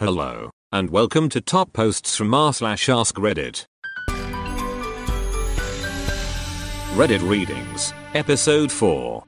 Hello, and welcome to Top Posts from r slash Ask Reddit. Reddit Readings, Episode 4.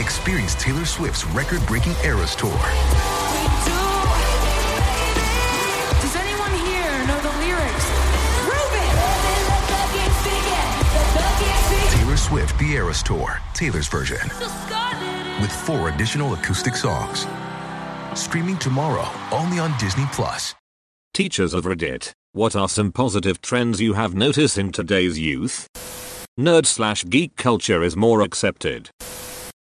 Experience Taylor Swift's record breaking Eras Tour. Does anyone here know the lyrics? Prove! Taylor Swift The Eras Tour, Taylor's version, with four additional acoustic songs. Streaming tomorrow, only on Disney Plus. Teachers of Reddit, what are some positive trends you have noticed in today's youth? Nerd slash geek culture is more accepted.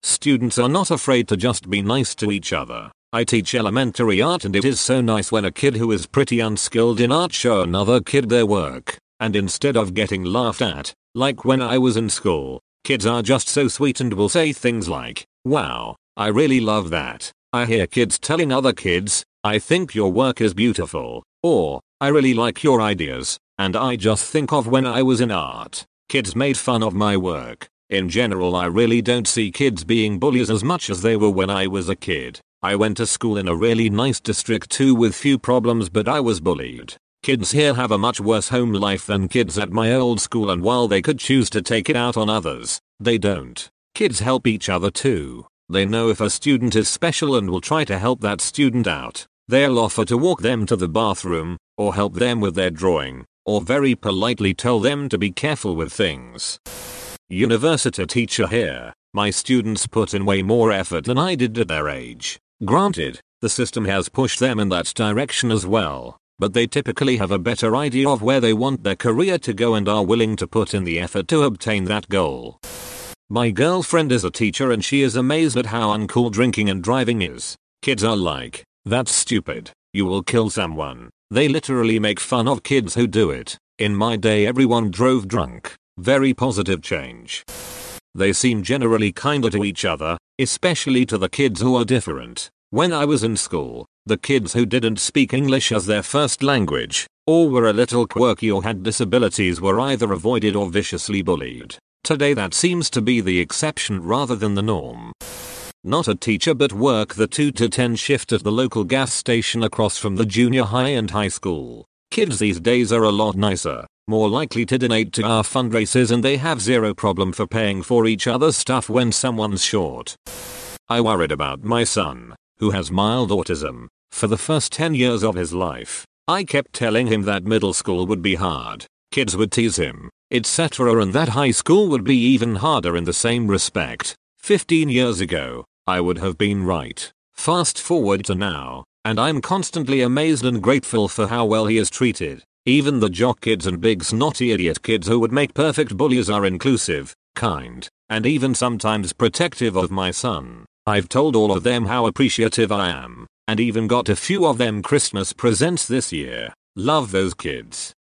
Students are not afraid to just be nice to each other. I teach elementary art and it is so nice when a kid who is pretty unskilled in art show another kid their work. And instead of getting laughed at, like when I was in school, kids are just so sweet and will say things like, wow, I really love that. I hear kids telling other kids, I think your work is beautiful, or, I really like your ideas, and I just think of when I was in art. Kids made fun of my work. In general I really don't see kids being bullies as much as they were when I was a kid. I went to school in a really nice district too with few problems but I was bullied. Kids here have a much worse home life than kids at my old school and while they could choose to take it out on others, they don't. Kids help each other too. They know if a student is special and will try to help that student out. They'll offer to walk them to the bathroom, or help them with their drawing, or very politely tell them to be careful with things. University teacher here. My students put in way more effort than I did at their age. Granted, the system has pushed them in that direction as well, but they typically have a better idea of where they want their career to go and are willing to put in the effort to obtain that goal. My girlfriend is a teacher and she is amazed at how uncool drinking and driving is. Kids are like, that's stupid, you will kill someone. They literally make fun of kids who do it. In my day everyone drove drunk. Very positive change. They seem generally kinder to each other, especially to the kids who are different. When I was in school, the kids who didn't speak English as their first language, or were a little quirky or had disabilities were either avoided or viciously bullied. Today that seems to be the exception rather than the norm. Not a teacher but work the 2 to 10 shift at the local gas station across from the junior high and high school. Kids these days are a lot nicer, more likely to donate to our fundraisers and they have zero problem for paying for each other's stuff when someone's short. I worried about my son, who has mild autism, for the first 10 years of his life. I kept telling him that middle school would be hard, kids would tease him, etc. and that high school would be even harder in the same respect. 15 years ago, I would have been right. Fast forward to now, and I'm constantly amazed and grateful for how well he is treated. Even the jock kids and big snotty idiot kids who would make perfect bullies are inclusive, kind, and even sometimes protective of my son. I've told all of them how appreciative I am, and even got a few of them Christmas presents this year. Love those kids.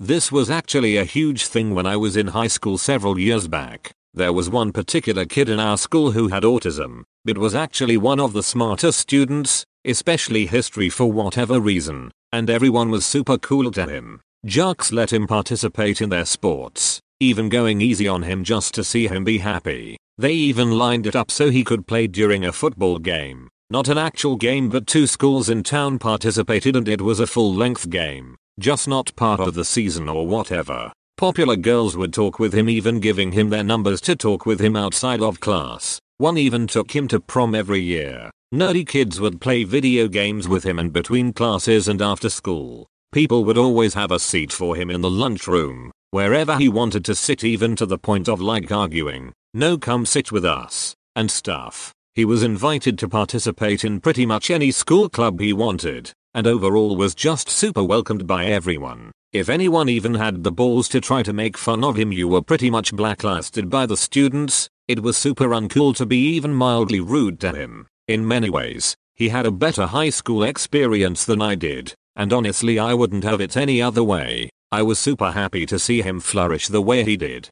This was actually a huge thing when I was in high school several years back. There was one particular kid in our school who had autism, but was actually one of the smarter students, especially history for whatever reason, and everyone was super cool to him. Jocks let him participate in their sports, even going easy on him just to see him be happy. They even lined it up so he could play during a football game. Not an actual game but two schools in town participated and it was a full length game, just not part of the season or whatever. Popular girls would talk with him even giving him their numbers to talk with him outside of class. One even took him to prom every year. Nerdy kids would play video games with him and between classes and after school. People would always have a seat for him in the lunchroom, wherever he wanted to sit even to the point of like arguing, no come sit with us, and stuff. He was invited to participate in pretty much any school club he wanted, and overall was just super welcomed by everyone. If anyone even had the balls to try to make fun of him you were pretty much blacklisted by the students, it was super uncool to be even mildly rude to him. In many ways, He had a better high school experience than I did, and honestly I wouldn't have it any other way. I was super happy to see him flourish the way he did.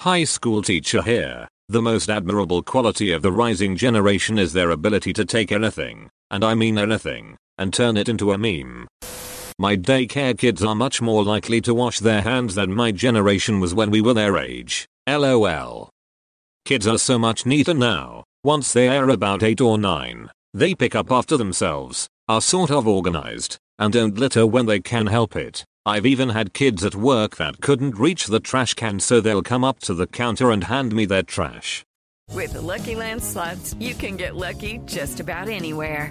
High school teacher here. The most admirable quality of the rising generation is their ability to take anything, and I mean anything, and turn it into a meme. My daycare kids are much more likely to wash their hands than my generation was when we were their age. LOL. Kids are so much neater now. Once they are about 8 or 9, they pick up after themselves, are sort of organized, and don't litter when they can help it. I've even had kids at work that couldn't reach the trash can so they'll come up to the counter and hand me their trash. With the Lucky Land slots, you can get lucky just about anywhere.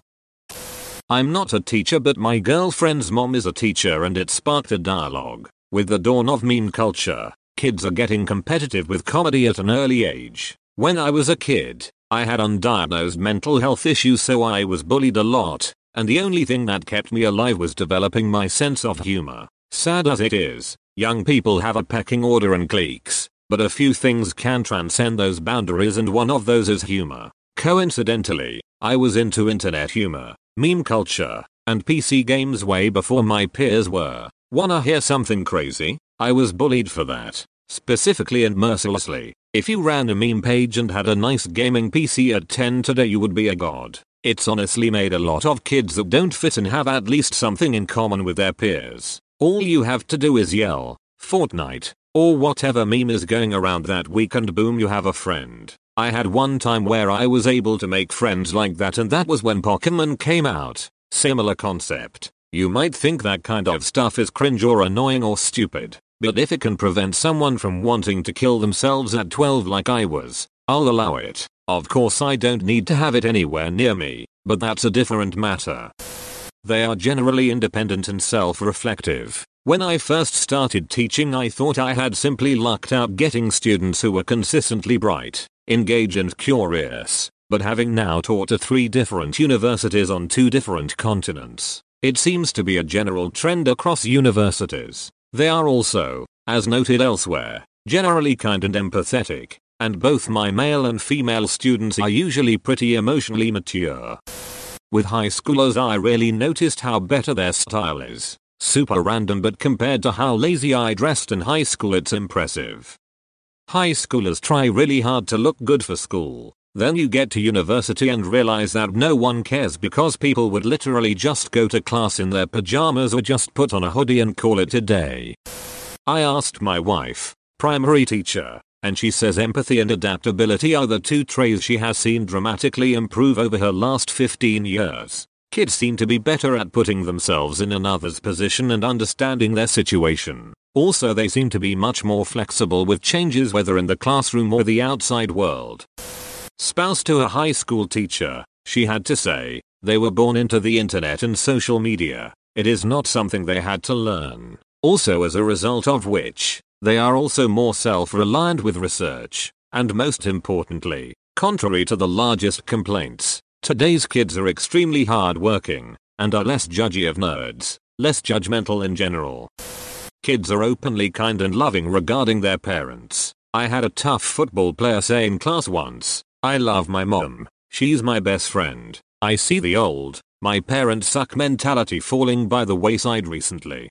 I'm not a teacher but my girlfriend's mom is a teacher and it sparked a dialogue. With the dawn of meme culture, kids are getting competitive with comedy at an early age. When I was a kid, I had undiagnosed mental health issues so I was bullied a lot, and the only thing that kept me alive was developing my sense of humor. Sad as it is, young people have a pecking order and cliques, but a few things can transcend those boundaries and one of those is humor. Coincidentally, I was into internet humor, meme culture, and PC games way before my peers were. Wanna hear something crazy? I was bullied for that. Specifically and mercilessly. If you ran a meme page and had a nice gaming PC at 10 today you would be a god. It's honestly made a lot of kids that don't fit and have at least something in common with their peers. All you have to do is yell, Fortnite, or whatever meme is going around that week and boom you have a friend. I had one time where I was able to make friends like that and that was when Pokemon came out. Similar concept. You might think that kind of stuff is cringe or annoying or stupid, but if it can prevent someone from wanting to kill themselves at 12 like I was, I'll allow it. Of course I don't need to have it anywhere near me, but that's a different matter. They are generally independent and self-reflective. When I first started teaching I thought I had simply lucked out getting students who were consistently bright engaged and curious, but having now taught at three different universities on two different continents, it seems to be a general trend across universities. They are also, as noted elsewhere, generally kind and empathetic, and both my male and female students are usually pretty emotionally mature. With high schoolers I really noticed how better their style is. Super random but compared to how lazy I dressed in high school it's impressive. High schoolers try really hard to look good for school. Then you get to university and realize that no one cares because people would literally just go to class in their pajamas or just put on a hoodie and call it a day. I asked my wife, primary teacher, and she says empathy and adaptability are the two traits she has seen dramatically improve over her last 15 years. Kids seem to be better at putting themselves in another's position and understanding their situation. Also they seem to be much more flexible with changes whether in the classroom or the outside world. Spouse to a high school teacher, she had to say, they were born into the internet and social media. It is not something they had to learn. Also as a result of which, they are also more self-reliant with research. And most importantly, contrary to the largest complaints, today's kids are extremely hardworking, and are less judgy of nerds, less judgmental in general. Kids are openly kind and loving regarding their parents. I had a tough football player say in class once, I love my mom. She's my best friend. I see the old, my parents suck mentality falling by the wayside recently.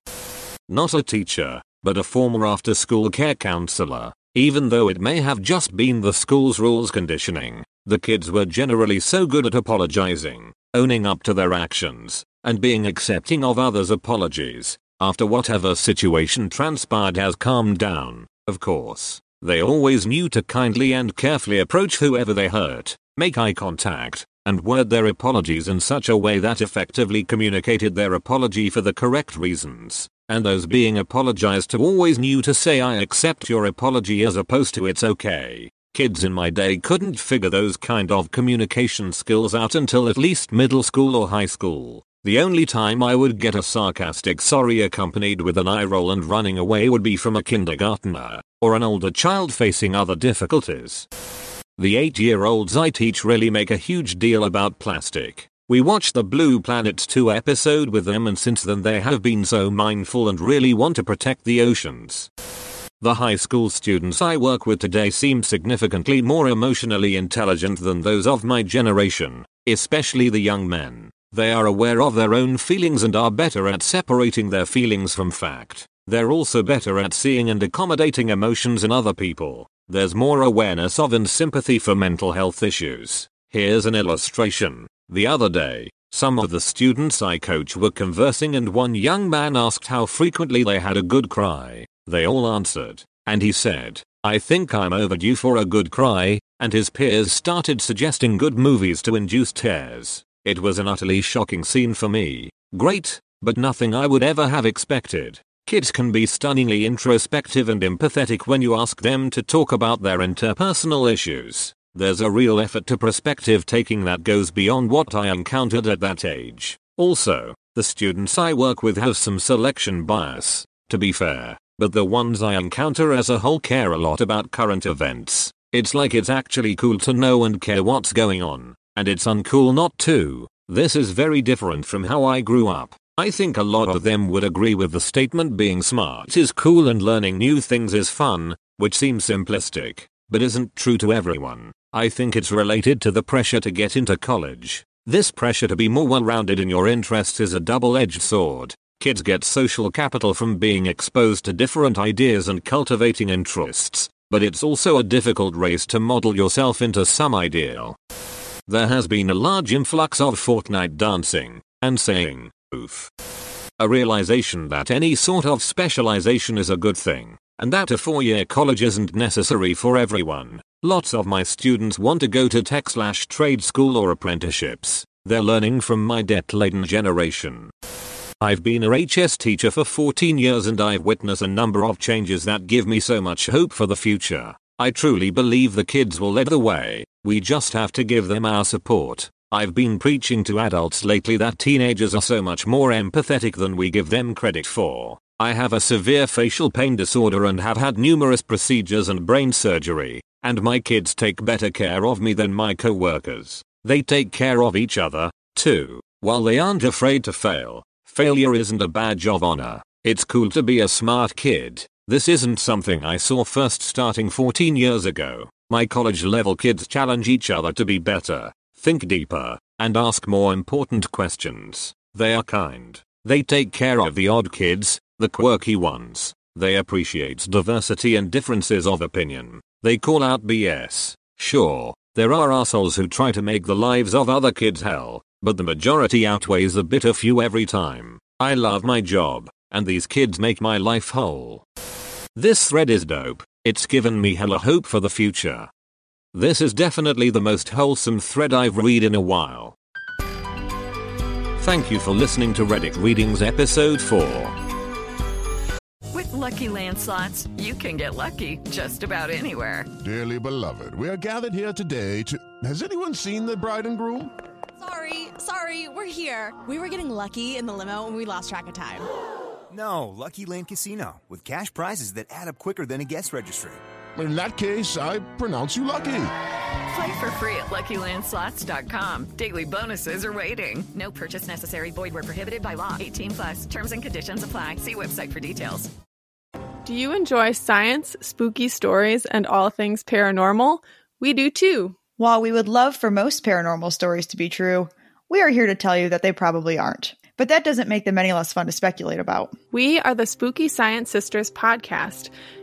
Not a teacher, but a former after school care counselor. Even though it may have just been the school's rules conditioning, the kids were generally so good at apologizing, owning up to their actions, and being accepting of others' apologies, after whatever situation transpired has calmed down, of course, they always knew to kindly and carefully approach whoever they hurt, make eye contact, and word their apologies in such a way that effectively communicated their apology for the correct reasons, and those being apologized to always knew to say I accept your apology as opposed to it's okay. Kids in my day couldn't figure those kind of communication skills out until at least middle school or high school. The only time I would get a sarcastic sorry accompanied with an eye roll and running away would be from a kindergartner or an older child facing other difficulties. The 8 year olds I teach really make a huge deal about plastic. We watched the Blue Planet 2 episode with them and since then they have been so mindful and really want to protect the oceans. The high school students I work with today seem significantly more emotionally intelligent than those of my generation, especially the young men. They are aware of their own feelings and are better at separating their feelings from fact. They're also better at seeing and accommodating emotions in other people. There's more awareness of and sympathy for mental health issues. Here's an illustration. The other day, some of the students I coach were conversing and one young man asked how frequently they had a good cry. They all answered, and he said, I think I'm overdue for a good cry, and his peers started suggesting good movies to induce tears. It was an utterly shocking scene for me. Great, but nothing I would ever have expected. Kids can be stunningly introspective and empathetic when you ask them to talk about their interpersonal issues. There's a real effort to perspective taking that goes beyond what I encountered at that age. Also, the students I work with have some selection bias, to be fair but the ones I encounter as a whole care a lot about current events. It's like it's actually cool to know and care what's going on, and it's uncool not to. This is very different from how I grew up. I think a lot of them would agree with the statement being smart is cool and learning new things is fun, which seems simplistic, but isn't true to everyone. I think it's related to the pressure to get into college. This pressure to be more well-rounded in your interests is a double-edged sword. Kids get social capital from being exposed to different ideas and cultivating interests, but it's also a difficult race to model yourself into some ideal. There has been a large influx of Fortnite dancing and saying, oof. A realization that any sort of specialization is a good thing, and that a four-year college isn't necessary for everyone. Lots of my students want to go to tech slash trade school or apprenticeships. They're learning from my debt-laden generation. I've been a HS teacher for 14 years and I've witnessed a number of changes that give me so much hope for the future. I truly believe the kids will lead the way, we just have to give them our support. I've been preaching to adults lately that teenagers are so much more empathetic than we give them credit for. I have a severe facial pain disorder and have had numerous procedures and brain surgery, and my kids take better care of me than my co-workers. They take care of each other, too, while they aren't afraid to fail. Failure isn't a badge of honor. It's cool to be a smart kid. This isn't something I saw first starting 14 years ago. My college level kids challenge each other to be better, think deeper, and ask more important questions. They are kind. They take care of the odd kids, the quirky ones. They appreciate diversity and differences of opinion. They call out BS. Sure, there are assholes who try to make the lives of other kids hell, but the majority outweighs the bitter few every time. I love my job, and these kids make my life whole. This thread is dope, it's given me hella hope for the future. This is definitely the most wholesome thread I've read in a while. Thank you for listening to Reddit Readings Episode 4. With Lucky Land slots, you can get lucky just about anywhere. Dearly beloved, we are gathered here today to. Has anyone seen the bride and groom? Sorry, sorry, we're here. We were getting lucky in the limo and we lost track of time. No, Lucky Land Casino, with cash prizes that add up quicker than a guest registry. In that case, I pronounce you lucky. Play for free at LuckyLandSlots.com. Daily bonuses are waiting. No purchase necessary. Void where prohibited by law. 18 plus. Terms and conditions apply. See website for details. Do you enjoy science, spooky stories, and all things paranormal? We do too. While we would love for most paranormal stories to be true, we are here to tell you that they probably aren't. But that doesn't make them any less fun to speculate about. We are the Spooky Science Sisters podcast.